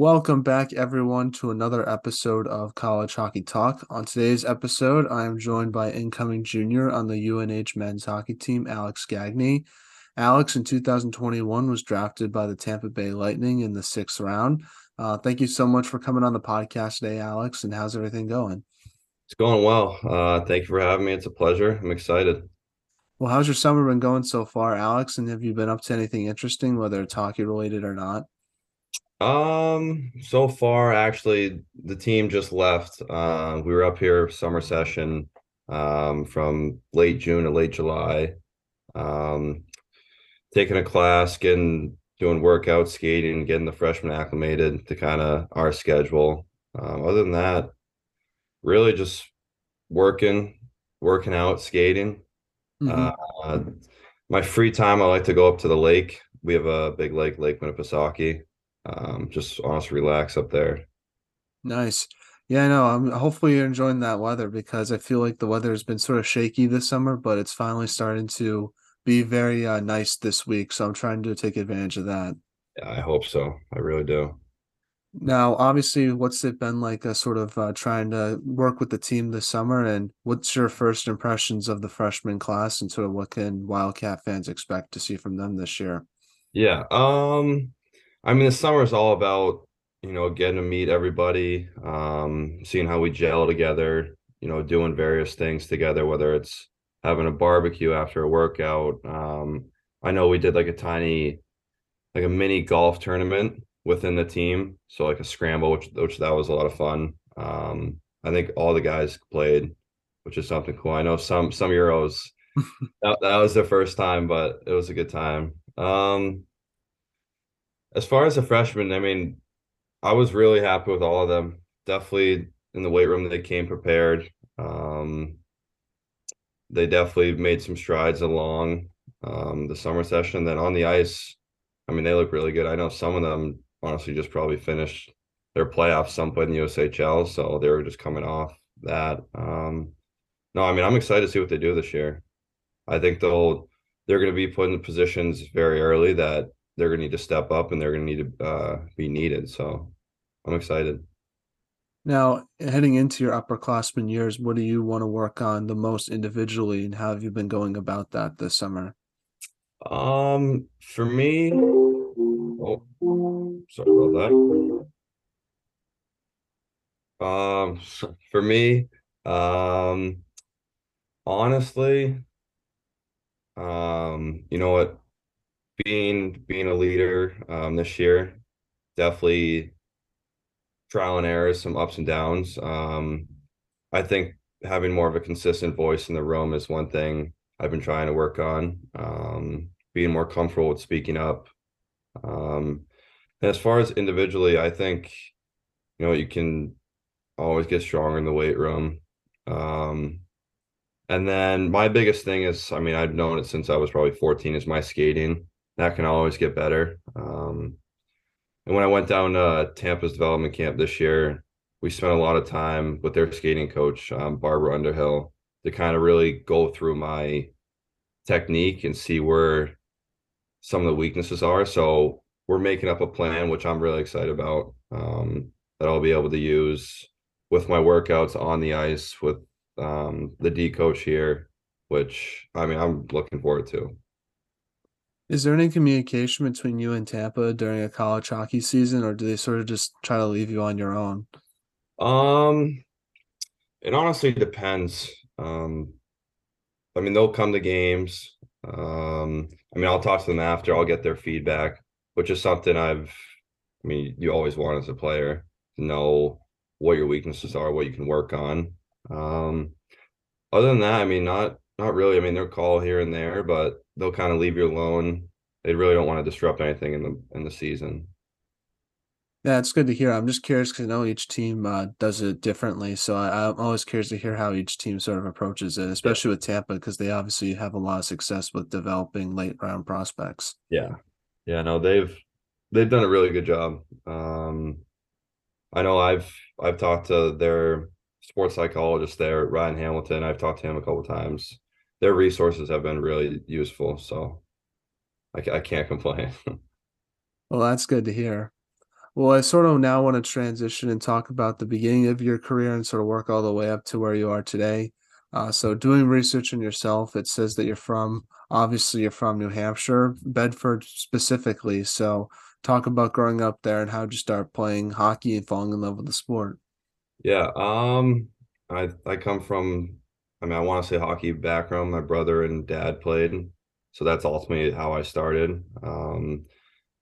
Welcome back, everyone, to another episode of College Hockey Talk. On today's episode, I am joined by incoming junior on the UNH men's hockey team, Alex Gagne. Alex, in 2021, was drafted by the Tampa Bay Lightning in the sixth round. Uh, thank you so much for coming on the podcast today, Alex. And how's everything going? It's going well. Uh, thank you for having me. It's a pleasure. I'm excited. Well, how's your summer been going so far, Alex? And have you been up to anything interesting, whether it's hockey related or not? Um, so far, actually, the team just left. Uh, we were up here summer session um, from late June to late July. Um, taking a class, getting doing workouts, skating, getting the freshmen acclimated to kind of our schedule. Um, other than that, really just working, working out, skating. Mhm. Uh, my free time, I like to go up to the lake. We have a big lake, Lake Winnipesaukee. Um, just honestly relax up there. Nice. Yeah, I know. I'm hopefully you're enjoying that weather because I feel like the weather has been sort of shaky this summer, but it's finally starting to be very uh, nice this week. So I'm trying to take advantage of that. Yeah, I hope so. I really do. Now, obviously, what's it been like uh, sort of uh, trying to work with the team this summer? And what's your first impressions of the freshman class and sort of what can Wildcat fans expect to see from them this year? Yeah. Um, I mean, the summer is all about, you know, getting to meet everybody, um, seeing how we gel together, you know, doing various things together, whether it's having a barbecue after a workout. Um, I know we did like a tiny, like a mini golf tournament within the team. So like a scramble, which which that was a lot of fun. Um, I think all the guys played, which is something cool. I know some some Euros that, that was the first time, but it was a good time. Um, as far as the freshmen, I mean, I was really happy with all of them. Definitely in the weight room, they came prepared. Um, they definitely made some strides along um, the summer session. Then on the ice, I mean, they look really good. I know some of them honestly just probably finished their playoffs some point in the USHL, so they were just coming off that. Um, no, I mean, I'm excited to see what they do this year. I think they'll they're going to be put in positions very early that they're going to need to step up and they're going to need to uh, be needed. So I'm excited. Now, heading into your upperclassmen years, what do you want to work on the most individually, and how have you been going about that this summer? Um, for me, oh, sorry about that. Um, for me, um, honestly, um, you know what? Being being a leader um this year, definitely trial and error, some ups and downs. Um, I think having more of a consistent voice in the room is one thing I've been trying to work on. Um, being more comfortable with speaking up. Um, and as far as individually, I think you know you can always get stronger in the weight room. Um, and then my biggest thing is, I mean, I've known it since I was probably 14, is my skating. That can always get better. Um, and when I went down to Tampa's development camp this year, we spent a lot of time with their skating coach, um, Barbara Underhill, to kind of really go through my technique and see where some of the weaknesses are. So we're making up a plan, which I'm really excited about, um, that I'll be able to use with my workouts on the ice with um, the D coach here, which I mean, I'm looking forward to. Is there any communication between you and Tampa during a college hockey season, or do they sort of just try to leave you on your own? Um, it honestly depends. Um, I mean, they'll come to games. Um, I mean, I'll talk to them after. I'll get their feedback, which is something I've. I mean, you always want as a player to know what your weaknesses are, what you can work on. Um, other than that, I mean, not not really. I mean, they'll call here and there, but they'll kind of leave you alone. They really don't want to disrupt anything in the in the season. Yeah, it's good to hear. I'm just curious because I know each team uh, does it differently. So I, I'm always curious to hear how each team sort of approaches it, Yeah. especially with Tampa, because they obviously have a lot of success with developing late round prospects. Yeah. Yeah, no, they've they've done a really good job. Um, I know I've I've talked to their sports psychologist there, Ryan Hamilton. I've talked to him a couple times. Their resources have been really useful, so I, I can't complain. Well, that's good to hear. Well, I sort of now want to transition and talk about the beginning of your career and sort of work all the way up to where you are today. Uh, so, doing research on yourself, it says that you're from, obviously, you're from New Hampshire, Bedford specifically. So, talk about growing up there and how did you start playing hockey and falling in love with the sport? Yeah, um, I I come from, I mean, I want to say hockey background. My brother and dad played, so that's ultimately how I started. Um,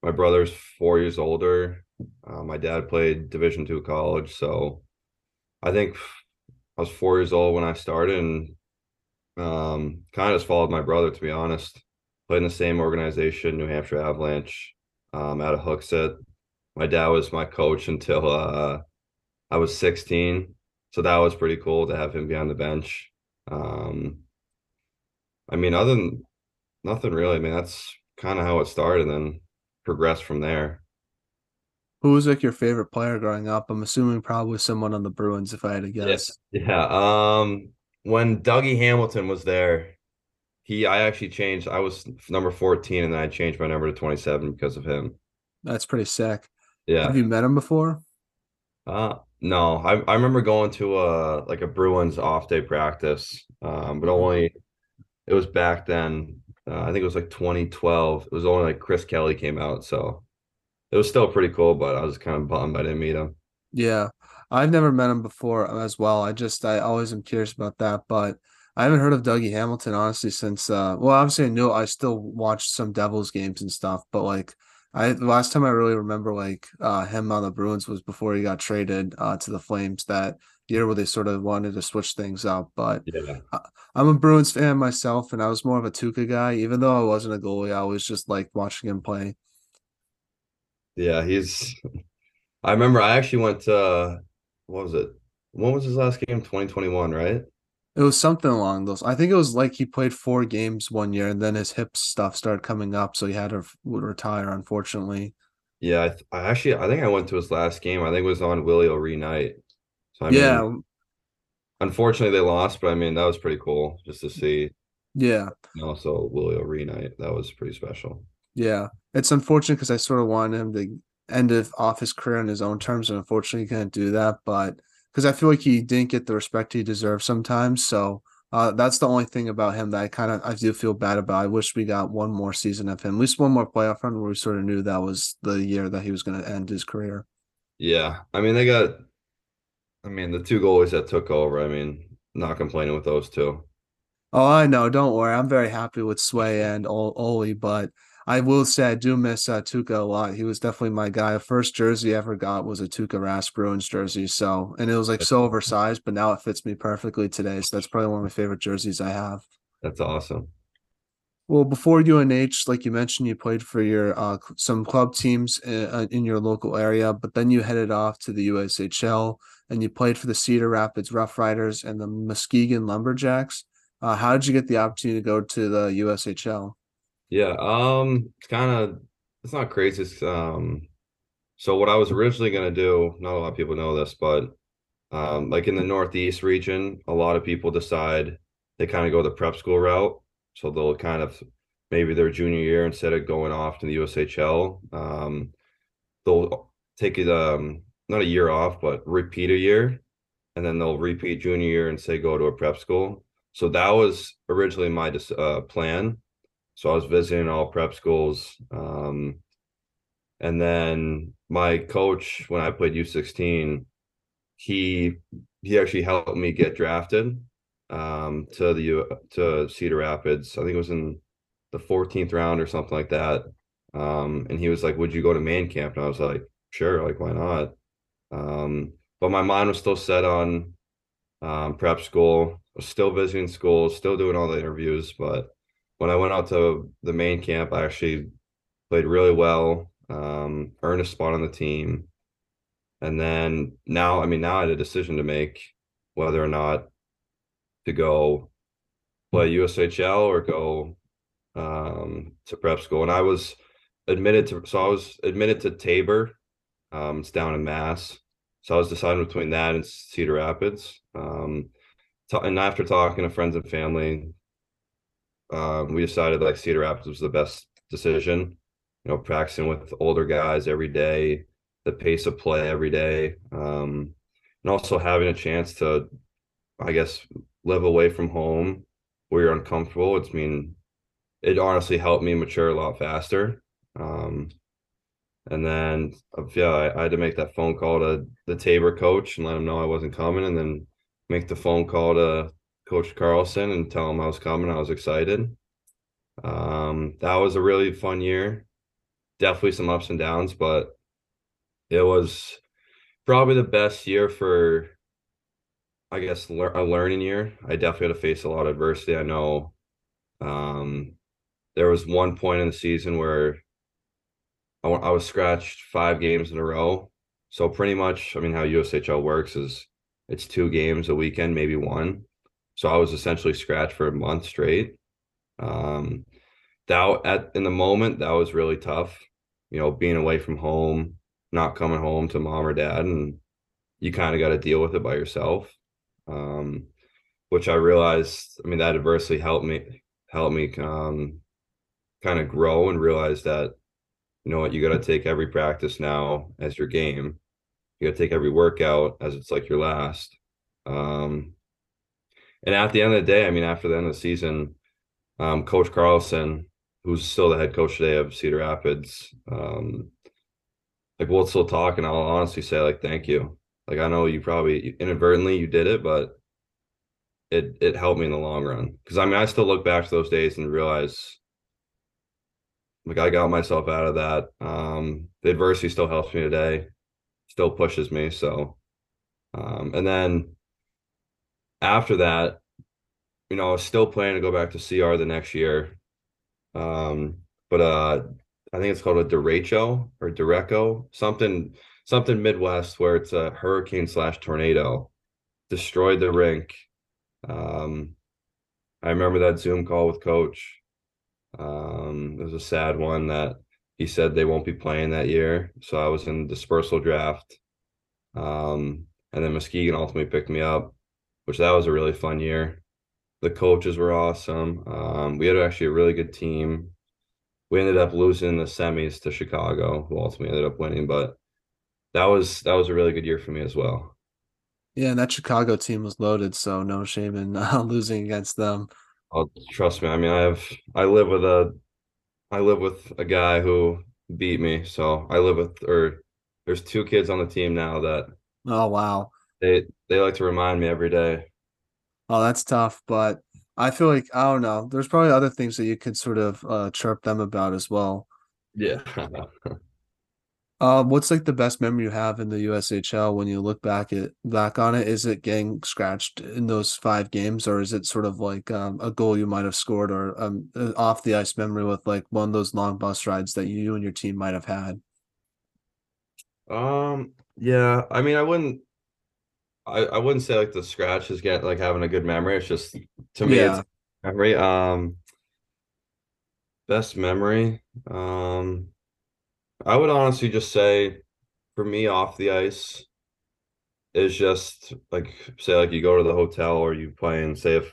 my brother's four years older. Uh, my dad played Division two college, so I think I was four years old when I started, and um, kind of just followed my brother to be honest. Played in the same organization, New Hampshire Avalanche, um, out of Hooksett. My dad was my coach until uh, I was 16, so that was pretty cool to have him be on the bench. Um, I mean, other than nothing really. I mean, that's kind of how it started, and then progressed from there. Who was like your favorite player growing up? I'm assuming probably someone on the Bruins, if I had to Yeah. guess. Yeah. Um, when Dougie Hamilton was there, he I actually changed. I was number 14, and then I changed my number to 27 because of him. That's pretty sick. Yeah. Have you met him before? Uh, no, I I remember going to a like a Bruins off day practice. Um, but only it was back then. Uh, I think it was like 2012. It was only like Chris Kelly came out, so it was still pretty cool. But I was kind of bummed I didn't meet him. Yeah, I've never met him before as well. I just I always am curious about that, but I haven't heard of Dougie Hamilton honestly since uh well obviously I knew I still watched some Devils games and stuff, but like I the last time I really remember like uh him on the Bruins was before he got traded uh to the Flames that year where they sort of wanted to switch things up. But Yeah, I, I'm a Bruins fan myself and I was more of a Tuukka guy, even though I wasn't a goalie, I always just liked watching him play. yeah. He's. I remember I actually went to what was it? When was his last game? 2021, right? It was something along those. I think it was like he played four games one year, and then his hip stuff started coming up, so he had to would retire. Unfortunately, Yeah, I, th- I actually I think I went to his last game. I think it was on Willie O'Ree night. So I mean, yeah, unfortunately they lost, but I mean that was pretty cool just to see. yeah, And also Willie O'Ree night. That was pretty special. yeah. It's unfortunate because I sort of wanted him to end off his career on his own terms, and unfortunately, he couldn't do that. But because I feel like he didn't get the respect he deserved sometimes, so uh, that's the only thing about him that I kind of I do feel bad about. I wish we got one more season of him, at least one more playoff run where we sort of knew that was the year that he was going to end his career. Yeah, I mean they got. I mean the two goalies that took over. I mean, not complaining with those two. Oh, I know. Don't worry. I'm very happy with Sway and Ol- Oli, but I will say I do miss uh, Tuukka a lot. He was definitely my guy. The first jersey I ever got was a Tuukka Rask Bruins jersey. So, and it was like so oversized, but now it fits me perfectly today. So that's probably one of my favorite jerseys I have. That's awesome. Well, before UNH, like you mentioned, you played for your uh, some club teams in, uh, in your local area, but then you headed off to the USHL and you played for the Cedar Rapids Rough Riders and the Muskegon Lumberjacks. Uh, how did you get the opportunity to go to the USHL? Yeah, um, it's kind of it's not crazy. It's, um, so what I was originally gonna do, not a lot of people know this, but um, like in the Northeast region, a lot of people decide they kind of go the prep school route. So they'll kind of maybe their junior year instead of going off to the USHL, um, they'll take it um not a year off, but repeat a year, and then they'll repeat junior year and say go to a prep school. So that was originally my uh, plan. So I was visiting all prep schools. Um, and then my coach, when I played U16, he he actually helped me get drafted um, to the to Cedar Rapids. I think it was in the 14th round or something like that. Um, and he was like, "Would you go to man camp?" And I was like, "Sure, like why not?" Um, but my mind was still set on um, prep school. I was still visiting schools, still doing all the interviews. But when I went out to the main camp, I actually played really well, um, earned a spot on the team. And then now, I mean, now I had a decision to make whether or not to go play USHL or go um, to prep school. And I was admitted to, so I was admitted to Tabor. Um, it's down in Mass. So I was deciding between that and Cedar Rapids. Um, ta- and after talking to friends and family, um, we decided like Cedar Rapids was the best decision. You know, practicing with older guys every day, the pace of play every day, um, and also having a chance to, I guess, live away from home where you're uncomfortable. It's mean, it honestly helped me mature a lot faster. Um, and then, yeah, I, I, had to make that phone call to the Tabor coach and let him know I wasn't coming, and then make the phone call to Coach Carlson and tell him I was coming. I was excited. Um, that was a really fun year. Definitely some ups and downs, but it was probably the best year for, I guess, le- a learning year. I definitely had to face a lot of adversity. I know um, there was one point in the season where I, I was scratched five games in a row. So pretty much, I mean, how USHL works is it's two games a weekend, maybe one. So I was essentially scratched for a month straight. Um, that at in the moment that was really tough. You know, being away from home, not coming home to mom or dad, and you kind of got to deal with it by yourself. Um, which I realized, I mean, that adversity helped me helped me um, kind of grow and realize that you know what, you got to take every practice now as your game. You got to take every workout as it's like your last. Um, and at the end of the day, I mean, after the end of the season, um, Coach Carlson, who's still the head coach today of Cedar Rapids, um, like we'll still talk, and I'll honestly say like thank you. Like I know you probably inadvertently you did it, but it it helped me in the long run because I mean I still look back to those days and realize like I got myself out of that. Um, the adversity still helps me today, still pushes me. So, um, and then after that, you know, I was still planning to go back to CR the next year. Um, but uh, I think it's called a derecho or derecho, something, something Midwest where it's a hurricane slash tornado destroyed the rink. Um, I remember that Zoom call with coach um, it was a sad one that he said they won't be playing that year. So I was in dispersal draft. Um, and then Muskegon ultimately picked me up, which that was a really fun year. The coaches were awesome. Um, we had actually a really good team. We ended up losing the semis to Chicago, who ultimately ended up winning, but that was that was a really good year for me as well. Yeah, and that Chicago team was loaded, so no shame in uh, losing against them. Oh, trust me. I mean, I have I live with a I live with a guy who beat me. So I live with or there's two kids on the team now that Oh wow. They they like to remind me every day. Oh, that's tough, but I feel like I don't know. There's probably other things that you could sort of uh, chirp them about as well. Yeah. Uh, what's like the best memory you have in the USHL when you look back at back on it? Is it getting scratched in those five games, or is it sort of like um, a goal you might have scored, or um, off the ice memory with like one of those long bus rides that you and your team might have had? Um. Yeah. I mean, I wouldn't. I, I wouldn't say like the scratch is get like having a good memory. It's just to me, yeah. it's memory. Um. Best memory. Um I would honestly just say for me off the ice is just like say like you go to the hotel or you play and say if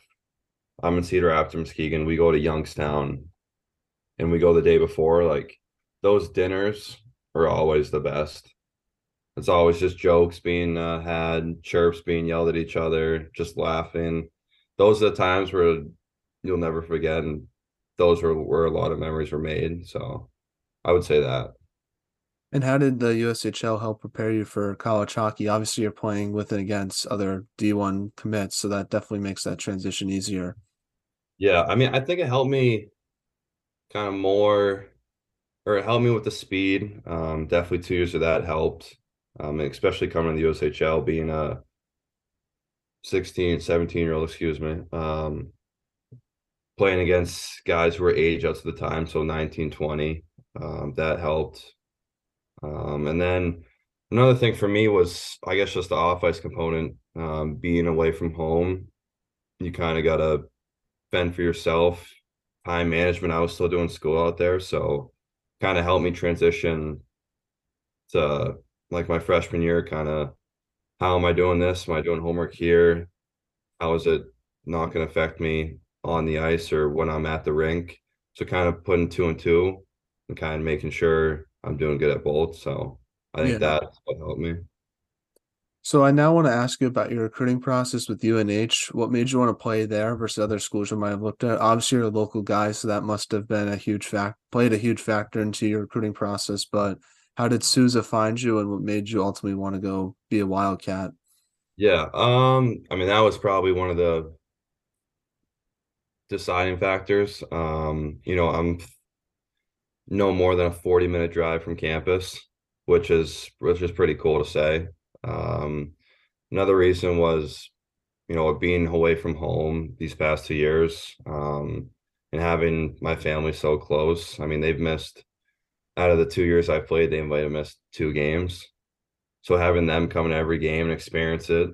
I'm in Cedar after Muskegon, we go to Youngstown and we go the day before, like those dinners are always the best. It's always just jokes being uh, had, chirps being yelled at each other, just laughing. Those are the times where you'll never forget, and those were where a lot of memories were made. So I would say that. And how did the USHL help prepare you for college hockey? Obviously, you're playing with and against other D1 commits, so that definitely makes that transition easier. Yeah, I mean, I think it helped me kind of more, or it helped me with the speed. Um, definitely two years of that helped, um, especially coming to the USHL, being a 16, 17 year old, excuse me, um, playing against guys who were age up to the time, so 19, 20. Um, that helped. Um, and then another thing for me was, I guess, just the off ice component. Um, being away from home, you kind of got to fend for yourself. Time management. I was still doing school out there, so kind of helped me transition to like my freshman year. Kind of, how am I doing this? Am I doing homework here? How is it not going to affect me on the ice or when I'm at the rink? So kind of putting two and two and kind of making sure I'm doing good at both. So I think Yeah. that's what helped me. So I now want to ask you about your recruiting process with UNH. What made you want to play there versus other schools you might have looked at? Obviously, you're a local guy, so that must have been a huge fact, played a huge factor into your recruiting process. But how did Souza find you, and what made you ultimately want to go be a Wildcat? Yeah, um, I mean that was probably one of the deciding factors. Um, you know, I'm no more than a 40 minute drive from campus, which is which is pretty cool to say. Um, another reason was, you know, being away from home these past two years, um, and having my family so close. I mean, they've missed out of the two years I played, they might have missed two games. So having them come to every game and experience it,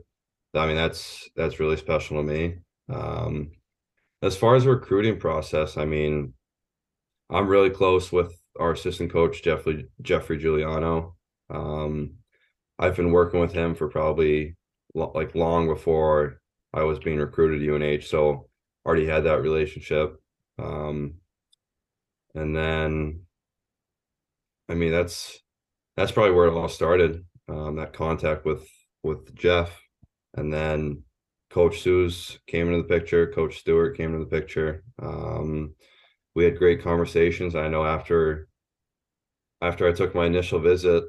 I mean, that's that's really special to me. Um, as far as recruiting process, I mean, I'm really close with our assistant coach, Jeffrey Jeffrey Giuliano. Um, I've been working with him for probably like long before I was being recruited to UNH, so already had that relationship. Um, and then, I mean, that's that's probably where it all started. Um, that contact with with Jeff, and then Coach Souza came into the picture. Coach Stewart came into the picture. Um, we had great conversations. I know after after I took my initial visit,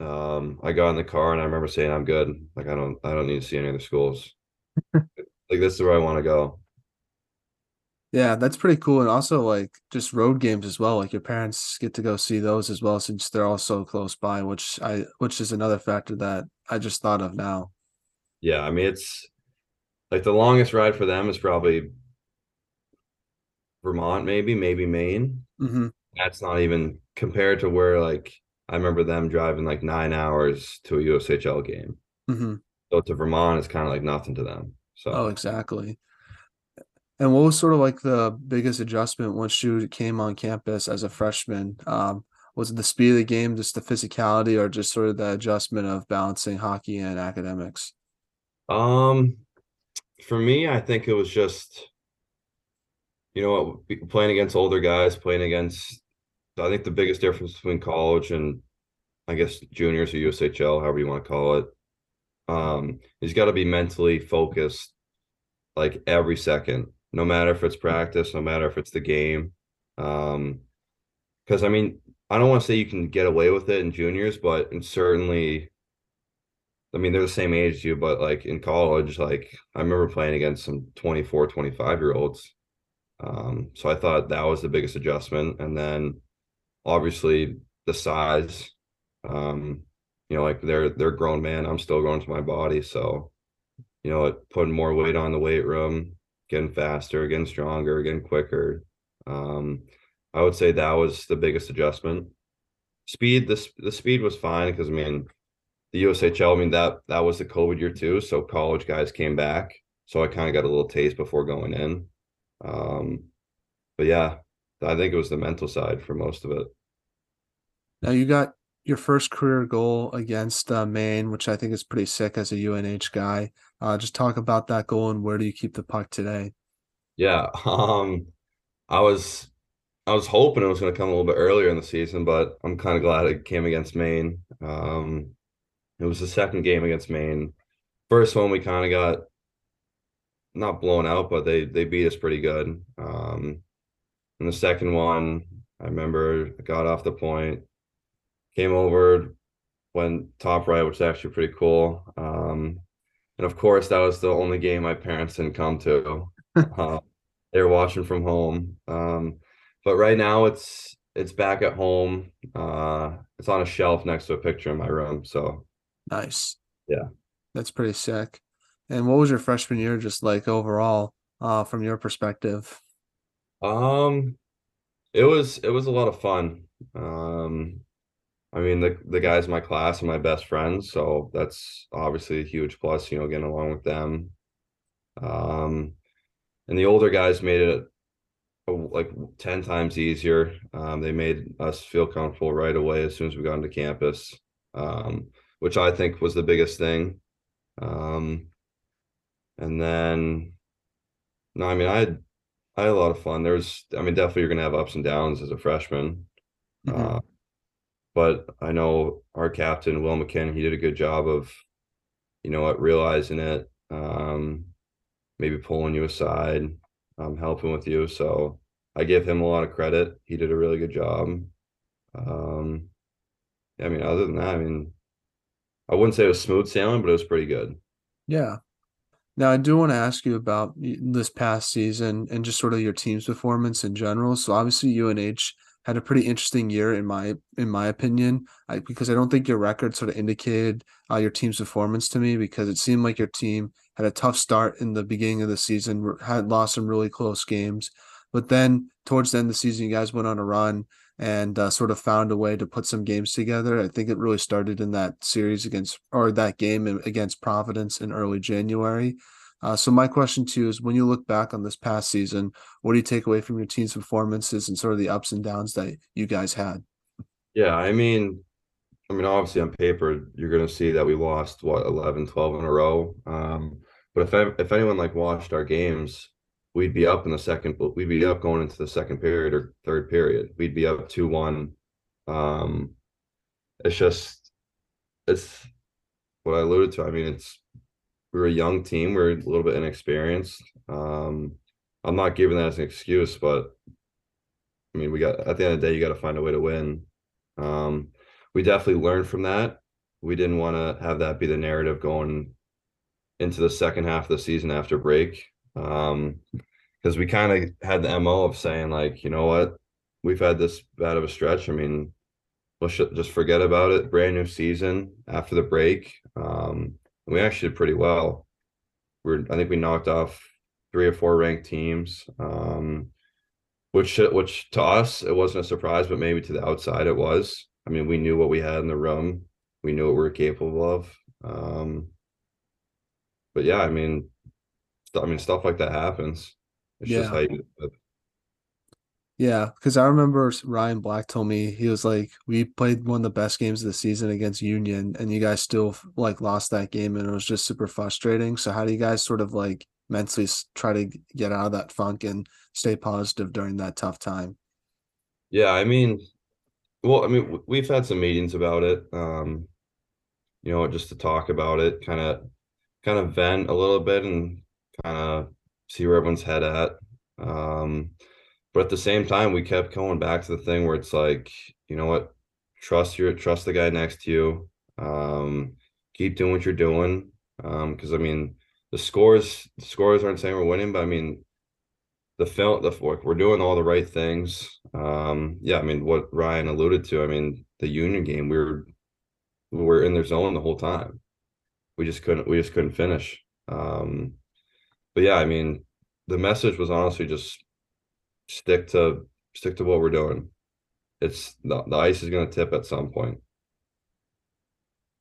um, I got in the car and I remember saying, "I'm good. Like I don't I don't need to see any other schools. like this is where I want to go." Yeah, that's pretty cool. And also like just road games as well. Like your parents get to go see those as well since they're all so close by, which I which is another factor that I just thought of now. Yeah, I mean it's like the longest ride for them is probably Vermont, maybe, maybe Maine. hmm That's not even compared to where like I remember them driving like nine hours to a USHL game. hmm So to Vermont, it's kind of like nothing to them. So Oh, exactly. And what was sort of like the biggest adjustment once you came on campus as a freshman? Um, was it the speed of the game, just the physicality, or just sort of the adjustment of balancing hockey and academics? um for me, I think it was just you know playing against older guys, playing against I think the biggest difference between college and I guess juniors or USHL, however you want to call it, um, he's got to be mentally focused like every second, no matter if it's practice, no matter if it's the game. Um, because I mean, I don't want to say you can get away with it in juniors, but and certainly, I mean, they're the same age as you, but like in college, like I remember playing against some 24, 25 year olds. Um, so I thought that was the biggest adjustment. And then obviously the size, um, you know, like they're they're grown man. I'm still growing to my body. So, you know, putting more weight on the weight room, getting faster, getting stronger, getting quicker. Um, I would say that was the biggest adjustment. Speed, this the speed was fine because I mean the USHL, I mean that that was the COVID year too. So college guys came back. So I kind of got a little taste before going in. Um, but yeah, I think it was the mental side for most of it. Now you got your first career goal against uh, Maine, which I think is pretty sick as a UNH guy. Uh, just talk about that goal and where do you keep the puck today? Yeah. Um, I was I was hoping it was going to come a little bit earlier in the season, but I'm kind of glad it came against Maine. Um, it was the second game against Maine. First one we kind of got not blown out, but they they beat us pretty good. Um, and the second one, I remember I got off the point, came over, went top right, which is actually pretty cool. Um, and of course, that was the only game my parents didn't come to. Uh, they were watching from home. Um, but right now it's it's back at home. Uh, it's on a shelf next to a picture in my room. So Nice. Yeah. That's pretty sick. And what was your freshman year just like overall, uh, from your perspective? um, it was it was a lot of fun. Um, I mean the the guys in my class are my best friends, so that's obviously a huge plus. You know, getting along with them. Um, and the older guys made it like 10 times easier. Um, they made us feel comfortable right away as soon as we got into campus, um, which I think was the biggest thing. Um, and then, no, I mean, I had, I had a lot of fun. There's, I mean, definitely you're going to have ups and downs as a freshman. Mhm. Uh, but I know our captain Will McKinnon, he did a good job of, you know, what realizing it, um, maybe pulling you aside, um, helping with you. So I give him a lot of credit. He did a really good job. Um, I mean, other than that, I mean, I wouldn't say it was smooth sailing, but it was pretty good. Yeah. Now, I do want to ask you about this past season and just sort of your team's performance in general. So, obviously, UNH had a pretty interesting year in my in my opinion, I, because I don't think your record sort of indicated uh, your team's performance to me because it seemed like your team had a tough start in the beginning of the season, had lost some really close games, but then towards the end of the season, you guys went on a run and uh, sort of found a way to put some games together. I think it really started in that series against or that game against Providence in early January. Uh, so my question to you is when you look back on this past season, what do you take away from your team's performances and sort of the ups and downs that you guys had? Yeah, I mean, I mean, obviously on paper, you're going to see that we lost what 11, 12 in a row. Um, but if I, if anyone like watched our games, we'd be up in the second we'd be up going into the second period or third period we'd be up 2-1 um it's just it's what i alluded to i mean it's we're a young team we're a little bit inexperienced um i'm not giving that as an excuse but i mean we got at the end of the day you got to find a way to win um we definitely learned from that we didn't want to have that be the narrative going into the second half of the season after break um, because we kind of had the mo of saying like, you know what, we've had this bad of a stretch. I mean, let's just forget about it. Brand new season after the break. Um, we actually did pretty well. We're I think we knocked off three or four ranked teams. Um, which which to us it wasn't a surprise, but maybe to the outside it was. I mean, we knew what we had in the room. We knew what we were capable of. Um, but yeah, I mean, I mean, stuff like that happens. It's yeah. just how you. Yeah, because I remember Ryan Black told me he was like, we played one of the best games of the season against Union, and you guys still like lost that game, and it was just super frustrating. So, how do you guys sort of like mentally try to get out of that funk and stay positive during that tough time? Yeah, I mean, well, I mean, we've had some meetings about it. Um, you know, just to talk about it, kind of, kind of vent a little bit and kind of see where everyone's head at. Um, but at the same time, we kept going back to the thing where it's like, you know what, trust your trust the guy next to you. Um, keep doing what you're doing. Um, because I mean, the scores the scores aren't saying we're winning, but I mean, the film the we're doing all the right things. Um, yeah, I mean, what Ryan alluded to, I mean, the Union game, we were we were in their zone the whole time. We just couldn't we just couldn't finish. Um, but yeah, I mean, the message was honestly just stick to stick to what we're doing. It's the, the ice is going to tip at some point.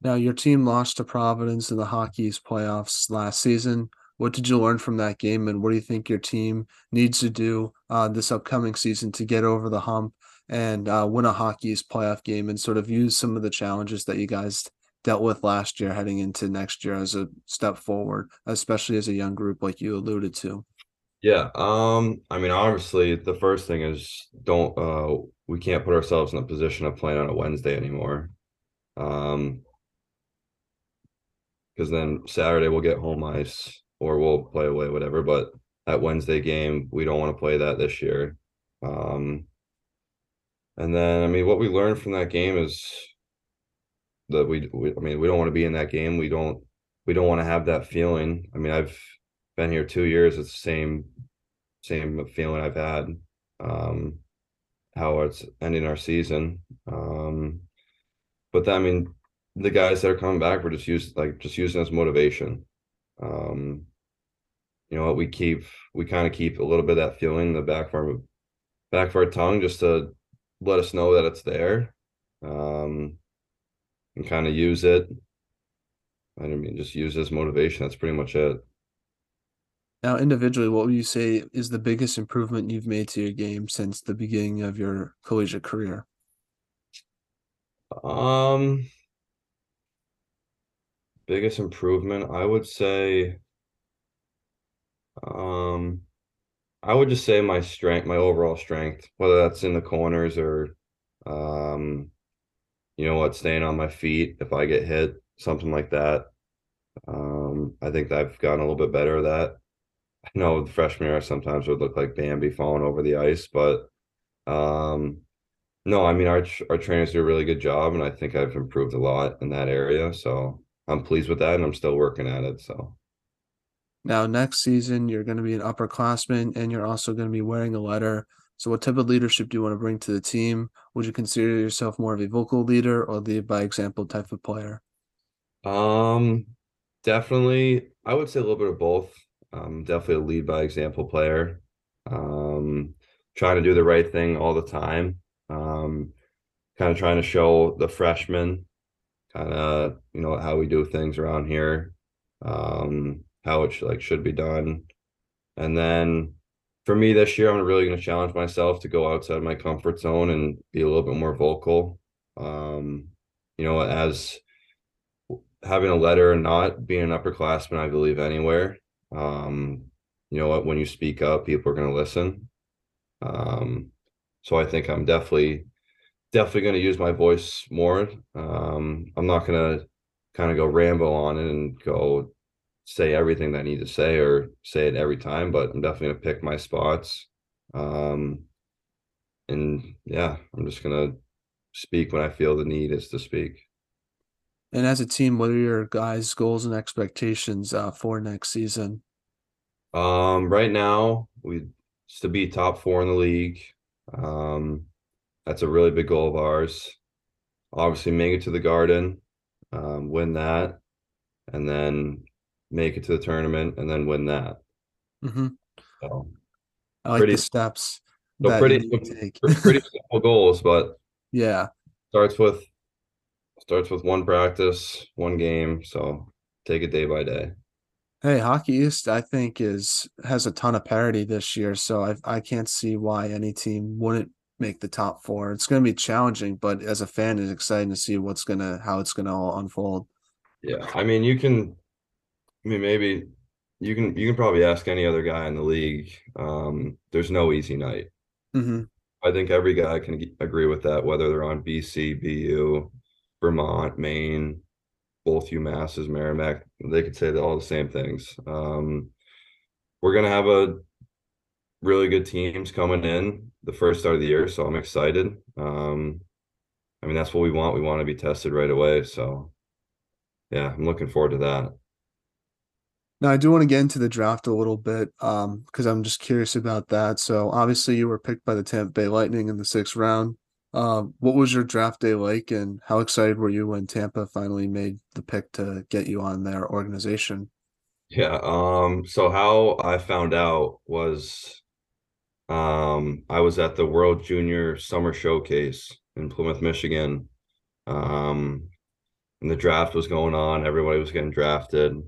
Now, your team lost to Providence in the Hockey East playoffs last season. What did you learn from that game, and what do you think your team needs to do uh, this upcoming season to get over the hump and uh, win a Hockey East playoff game and sort of use some of the challenges that you guys dealt with last year heading into next year as a step forward, especially as a young group like you alluded to? Yeah, um, I mean, obviously, the first thing is don't uh, we can't put ourselves in a position of playing on a Wednesday anymore, um, because then Saturday we'll get home ice or we'll play away, whatever. But that Wednesday game, we don't want to play that this year. Um, and then, I mean, what we learned from that game is that we, we I mean we don't want to be in that game. We don't we don't want to have that feeling. I mean, I've been here two years. It's the same same feeling I've had. Um, how it's ending our season. Um, but I mean, the guys that are coming back, we're just used like just using as motivation. Um, you know what? We keep we kind of keep a little bit of that feeling in the back of our back of our tongue just to let us know that it's there. Um, and kind of use it. I don't mean, just use as motivation. That's pretty much it. Now, individually, what would you say is the biggest improvement you've made to your game since the beginning of your collegiate career? Um, biggest improvement, I would say, um, I would just say my strength, my overall strength, whether that's in the corners or, um, you know what, staying on my feet if I get hit, something like that. Um, I think I've gotten a little bit better at that. I know the freshman year sometimes would look like Bambi falling over the ice, but um, no, I mean our our trainers do a really good job, and I think I've improved a lot in that area. So I'm pleased with that, and I'm still working at it. So Now, next season, you're going to be an upperclassman and you're also going to be wearing a letter. So, what type of leadership do you want to bring to the team? Would you consider yourself more of a vocal leader or lead by example type of player? um, definitely, I would say a little bit of both. Um, definitely a lead by example player. Um, trying to do the right thing all the time. Um, kind of trying to show the freshmen kind of you know how we do things around here, um, how it should, like should be done, and then for me this year, I'm really going to challenge myself to go outside of my comfort zone and be a little bit more vocal. Um, you know, as having a letter and not being an upperclassman, I believe anywhere. Um, you know what, when you speak up, people are going to listen. Um, so I think I'm definitely definitely going to use my voice more. Um, I'm not going to kind of go ramble on it and go say everything that I need to say or say it every time, but I'm definitely going to pick my spots. Um, and yeah, I'm just going to speak when I feel the need is to speak. And as a team, what are your guys' goals and expectations uh, for next season? Um, right now, we to be top four in the league. Um, that's a really big goal of ours. Obviously, make it to the Garden, um, win that, and then make it to the tournament, and then win that. hmm So, I like pretty, the steps so pretty, pretty simple goals, but yeah. starts with starts with one practice, one game. So take it day by day. Hey, Hockey East, I think is has a ton of parity this year, so I I can't see why any team wouldn't make the top four. It's going to be challenging, but as a fan, it's exciting to see what's gonna how it's gonna all unfold. Yeah, I mean, you can. I mean, maybe you can. You can probably ask any other guy in the league. Um, there's no easy night. hmm I think every guy can agree with that, whether they're on BC, BU, Vermont, Maine, both UMasses, Merrimack. They could say all the same things. Um, we're gonna have a really good teams coming in the first start of the year, so I'm excited. Um, I mean, that's what we want. We want to be tested right away. So yeah, I'm looking forward to that. Now, I do want to get into the draft a little bit, um, because I'm just curious about that. So obviously, you were picked by the Tampa Bay Lightning in the sixth round. Um, what was your draft day like, and how excited were you when Tampa finally made the pick to get you on their organization? Yeah. Um, so how I found out was um I was at the World Junior Summer Showcase in Plymouth, Michigan. Um, and the draft was going on, everybody was getting drafted.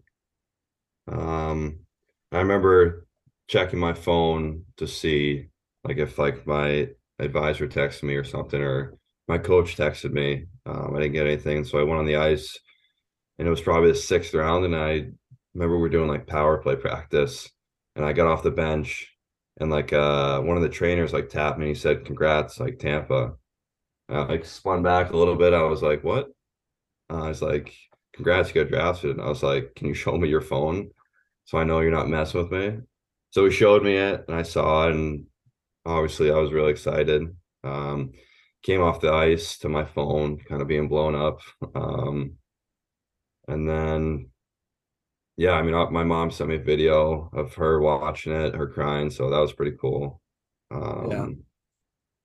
Um, I remember checking my phone to see like if like my advisor texted me or something, or my coach texted me. Um, I didn't get anything, so I went on the ice, and it was probably the sixth round, and I remember we were doing like power play practice, and I got off the bench, and like uh one of the trainers like tapped me, and he said, "Congrats, like Tampa." And I like spun back a little bit. I was like, "What?" Uh, I was like, "Congrats, you got drafted." And I was like, "Can you show me your phone so I know you're not messing with me?" So he showed me it, and I saw it, and obviously I was really excited. Um, came off the ice to my phone, kind of being blown up. Um, and then, yeah, I mean, my mom sent me a video of her watching it, her crying, so that was pretty cool. Yeah. Um,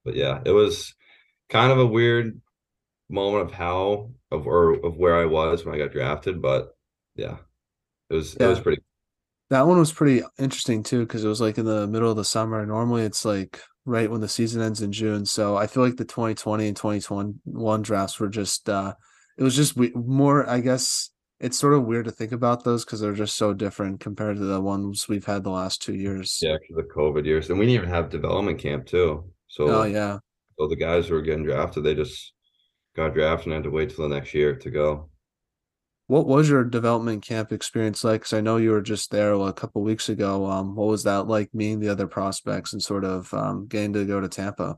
but yeah, it was kind of a weird moment of how of or of where I was when I got drafted, but yeah, it was it was Yeah. pretty That one was pretty interesting too, because it was like in the middle of the summer. Normally it's like right when the season ends in June. So I feel like the 2020 and 2021 drafts were just uh it was just we more I guess it's sort of weird to think about those because they're just so different compared to the ones we've had the last two years. Yeah, the COVID years, and we didn't even have development camp too. So Oh yeah. so the guys who were getting drafted, they just got drafted and had to wait till the next year to go. What was your development camp experience like? Because I know you were just there a couple weeks ago. Um, what was that like meeting the other prospects and sort of um getting to go to Tampa?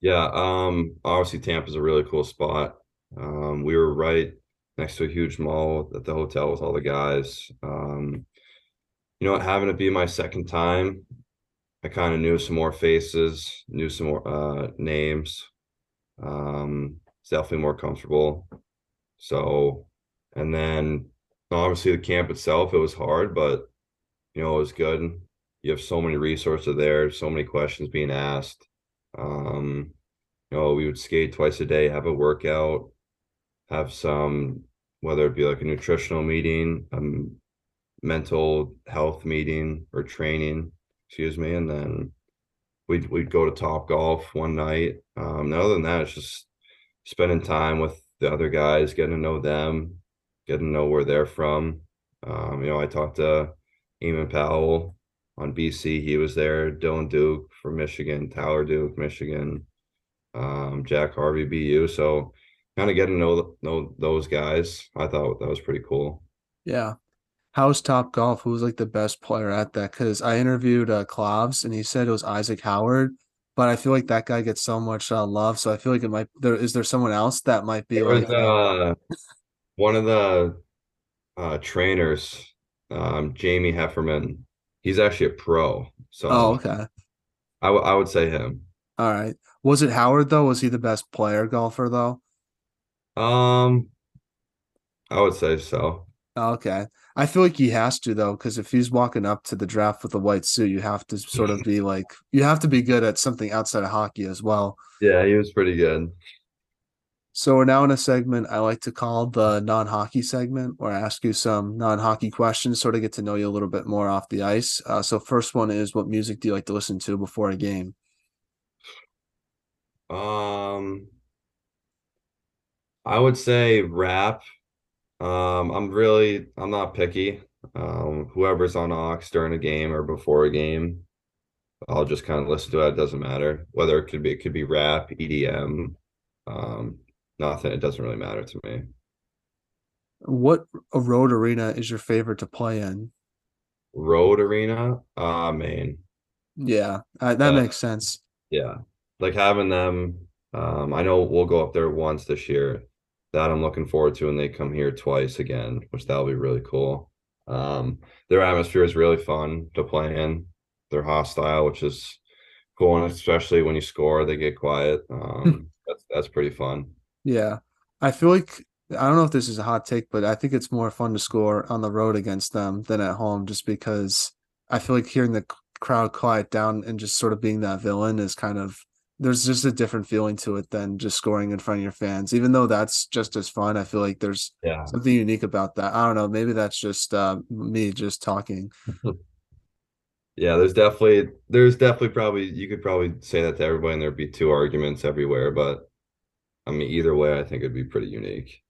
Yeah, um, obviously Tampa's a really cool spot. Um, we were right next to a huge mall at the hotel with all the guys. Um, you know, having it be my second time, I kind of knew some more faces, knew some more uh, names. Um, it's definitely more comfortable. So, and then obviously the camp itself, it was hard, but you know, it was good. You have so many resources there, so many questions being asked. Um, you know, we would skate twice a day, have a workout, have some, whether it be like a nutritional meeting, a mental health meeting or training, excuse me, and then we'd we'd go to Top Golf one night. Um, and other than that, it's just spending time with the other guys, getting to know them, getting to know where they're from. Um, you know, I talked to Eamon Powell on BC. He was there. Dylan Duke from Michigan, Tyler Duke, Michigan, um, Jack Harvey, BU. So kind of getting to know know those guys. I thought that was pretty cool. Yeah. How's Top Golf? Who was like the best player at that? Because I interviewed uh, Clavs and he said it was Isaac Howard, but I feel like that guy gets so much uh, love. So I feel like it might. There is there someone else that might be There like was, uh, one of the uh, trainers, um, Jamie Hefferman. He's actually a pro, so oh okay, I, w- I would say him. all right. Was it Howard though? Was he the best player golfer though? Um, I would say so. Okay. I feel like he has to though, because if he's walking up to the draft with a white suit, you have to sort of be like you have to be good at something outside of hockey as well. Yeah, he was pretty good. So we're now in a segment I like to call the non-hockey segment, where I ask you some non-hockey questions, sort of get to know you a little bit more off the ice. Uh, so first one is, what music do you like to listen to before a game? Um, I would say rap. Um, I'm really I'm not picky. Um, whoever's on aux during a game or before a game, I'll just kind of listen to it. It doesn't matter whether it could be it could be rap, EDM, um, nothing. It doesn't really matter to me. What a road arena is your favorite to play in? Road arena, ah, man, Yeah, uh, that yeah, makes sense. yeah. Like having them. Um, I know we'll go up there once this year. That I'm looking forward to, and they come here twice again, which that'll be really cool. Um, their atmosphere is really fun to play in. They're hostile, which is cool, and especially when you score, they get quiet. Um, that's that's pretty fun. Yeah. I feel like I don't know if this is a hot take, but I think it's more fun to score on the road against them than at home just because I feel like hearing the crowd quiet down and just sort of being that villain is kind of there's just a different feeling to it than just scoring in front of your fans. Even though that's just as fun, I feel like there's Yeah. something unique about that. I don't know, maybe that's just uh, me just talking. Yeah, there's definitely there's definitely probably you could probably say that to everybody and there'd be two arguments everywhere, but I mean either way I think it'd be pretty unique.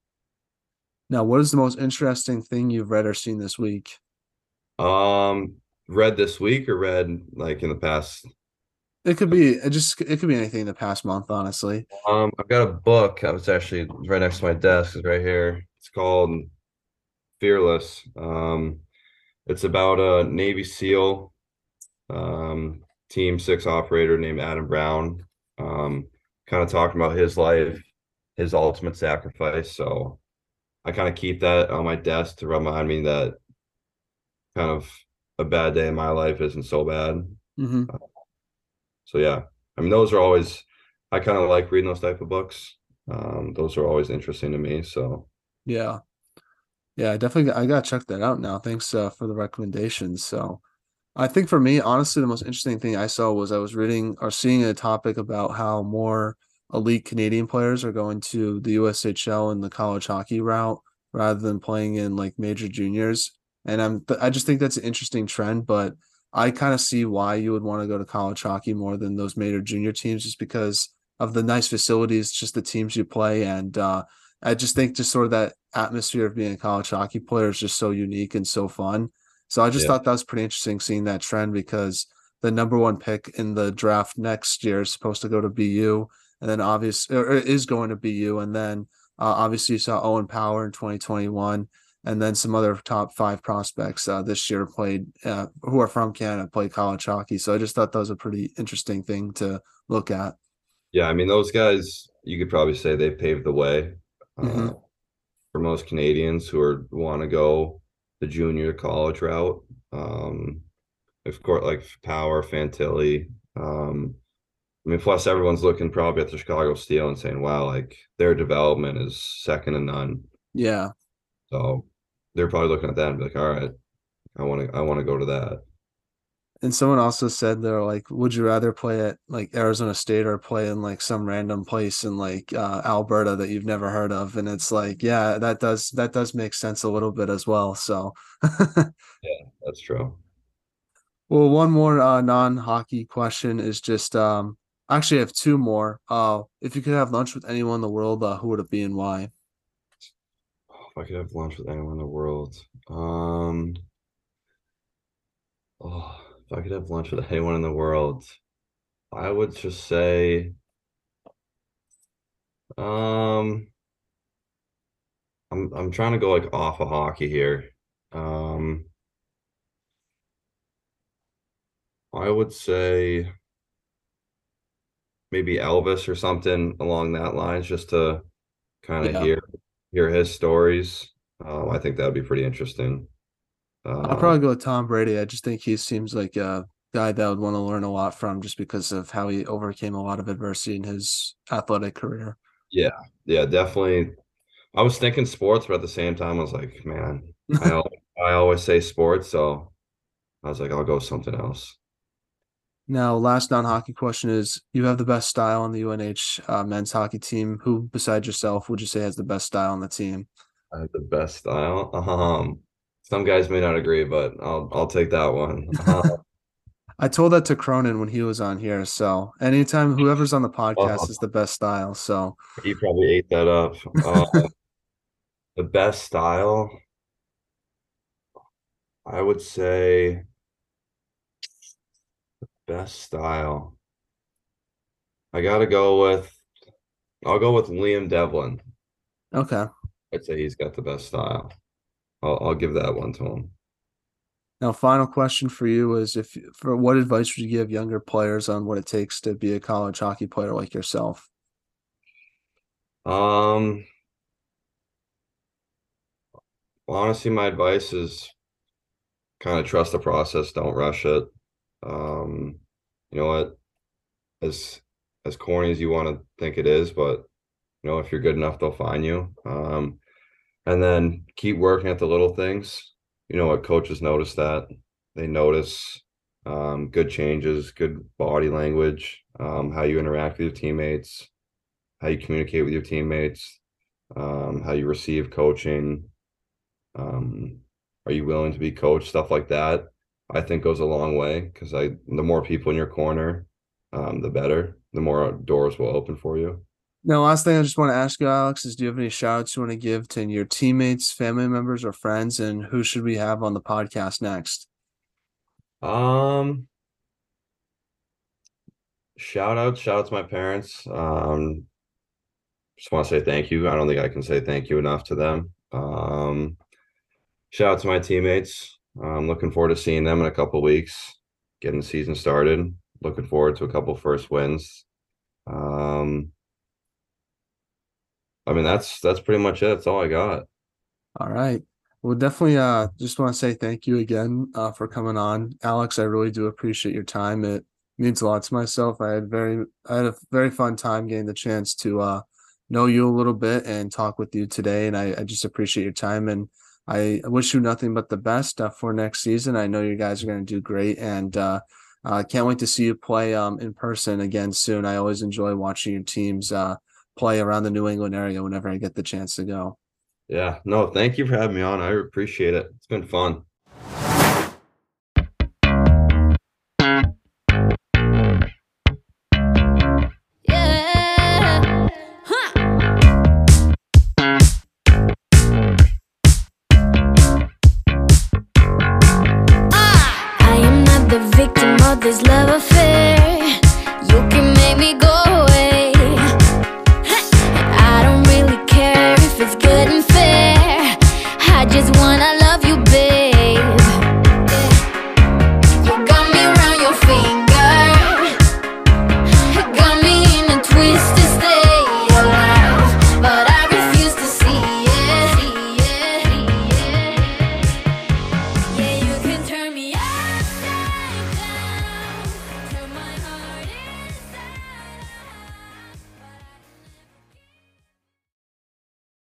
Now, what is the most interesting thing you've read or seen this week? Um read this week or read like in the past It could be it just it could be anything in the past month, honestly. um I've got a book. I was actually right next to my desk, it's right here. It's called Fearless. Um it's about a Navy SEAL um team six operator named Adam Brown. Um kind of talking about his life, his ultimate sacrifice. So I kind of keep that on my desk to remind me that kind of a bad day in my life isn't so bad. hmm So yeah, I mean those are always I kind of like reading those type of books. Um, those are always interesting to me. So Yeah. Yeah, I definitely I gotta check that out now. Thanks uh, for the recommendations. So I think for me, honestly, the most interesting thing I saw was I was reading or seeing a topic about how more elite Canadian players are going to the USHL and the college hockey route rather than playing in like major juniors. And I'm I just think that's an interesting trend, but I kind of see why you would want to go to college hockey more than those major junior teams just because of the nice facilities, just the teams you play and uh I just think just sort of that atmosphere of being a college hockey player is just so unique and so fun. So I just yeah, thought that was pretty interesting seeing that trend because the number one pick in the draft next year is supposed to go to BU, and then obvious or or is going to BU, and then uh, obviously you saw Owen Power in 2021, and then some other top five prospects uh, this year played uh, who are from Canada played college hockey. So I just thought that was a pretty interesting thing to look at. yeah. I mean those guys you could probably say they paved the way mm-hmm. for most Canadians who are want to go the junior college route. Um, of course, like Power, Fantilli. Um, I mean, plus everyone's looking probably at the Chicago Steel and saying, "Wow, like their development is second to none." Yeah. So they're probably looking at that and be like, "All right, I want to, I want to go to that." And someone also said they're like, would you rather play at like Arizona State or play in like some random place in like uh, Alberta that you've never heard of? And it's like, yeah, that does that does make sense a little bit as well. So yeah, that's true. Well, one more uh, non-hockey question is just um, actually I have two more. Uh, if you could have lunch with anyone in the world, uh, who would it be and why? If I could have lunch with anyone in the world, um, oh if I could have lunch with anyone in the world, I would just say, um, I'm I'm trying to go like off of hockey here. Um, I would say maybe Elvis or something along that lines, just to kind of yeah. hear hear his stories. Um, I think that would be pretty interesting. Uh, I'll probably go with Tom Brady. I just think he seems like a guy that I would want to learn a lot from just because of how he overcame a lot of adversity in his athletic career. Yeah, yeah, definitely. I was thinking sports, but at the same time, I was like, man, I, always, I always say sports, so I was like, I'll go something else. Now, last non-hockey question is: You have the best style on the UNH uh, men's hockey team. Who, besides yourself, would you say has the best style on the team? I have the best style. Um, some guys may not agree, but I'll I'll take that one. Uh, I told that to Cronin when he was on here. So anytime whoever's on the podcast uh, is the best style. So he probably ate that up. Uh, the best style, I would say, best style. I got to go with. I'll go with Liam Devlin. Okay. I'd say he's got the best style. I'll, I'll give that one to him. Now, final question for you is: If for what advice would you give younger players on what it takes to be a college hockey player like yourself? Um, honestly, my advice is kind of trust the process. Don't rush it. Um, you know what? As as corny as you want to think it is, but you know, if you're good enough, they'll find you. Um, and then keep working at the little things. You know what coaches notice that they notice um, good changes, good body language, um, how you interact with your teammates, how you communicate with your teammates, um, how you receive coaching. Um, are you willing to be coached? Stuff like that, I think goes a long way because I the more people in your corner, um, the better. The more doors will open for you. Now, last thing I just want to ask you, Alex, is do you have any shout outs you want to give to your teammates, family members, or friends? And who should we have on the podcast next? Um, shout out, shout out to my parents. Um, just want to say thank you. I don't think I can say thank you enough to them. Um, shout out to my teammates. I'm looking forward to seeing them in a couple weeks, getting the season started. Looking forward to a couple first wins. Um, I mean, that's that's pretty much it. That's all I got. All right. Well, definitely uh just want to say thank you again uh for coming on. Alex, I really do appreciate your time. It means a lot to myself. I had very I had a very fun time getting the chance to uh know you a little bit and talk with you today. And I, I just appreciate your time and I wish you nothing but the best uh, for next season. I know you guys are going to do great and uh I uh, can't wait to see you play um in person again soon. I always enjoy watching your teams uh play around the New England area whenever I get the chance to go. Yeah, no, thank you for having me on. I appreciate it. It's been fun.